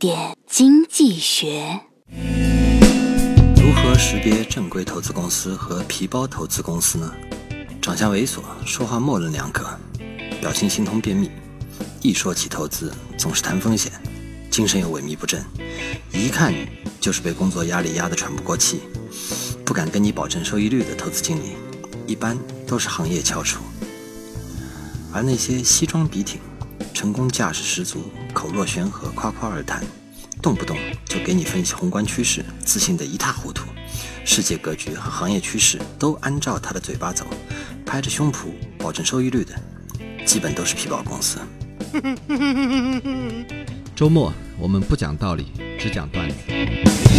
点经济学。如何识别正规投资公司和皮包投资公司呢？长相猥琐，说话模棱两可，表情形同便秘，一说起投资总是谈风险，精神又萎靡不振，一看就是被工作压力压得喘不过气，不敢跟你保证收益率的投资经理，一般都是行业翘楚。而那些西装笔挺、成功架势十足、口若悬河、夸夸而谈，动不动就给你分析宏观趋势，自信的一塌糊涂，世界格局和行业趋势都按照他的嘴巴走，拍着胸脯保证收益率的，基本都是皮包公司。周末我们不讲道理，只讲段子。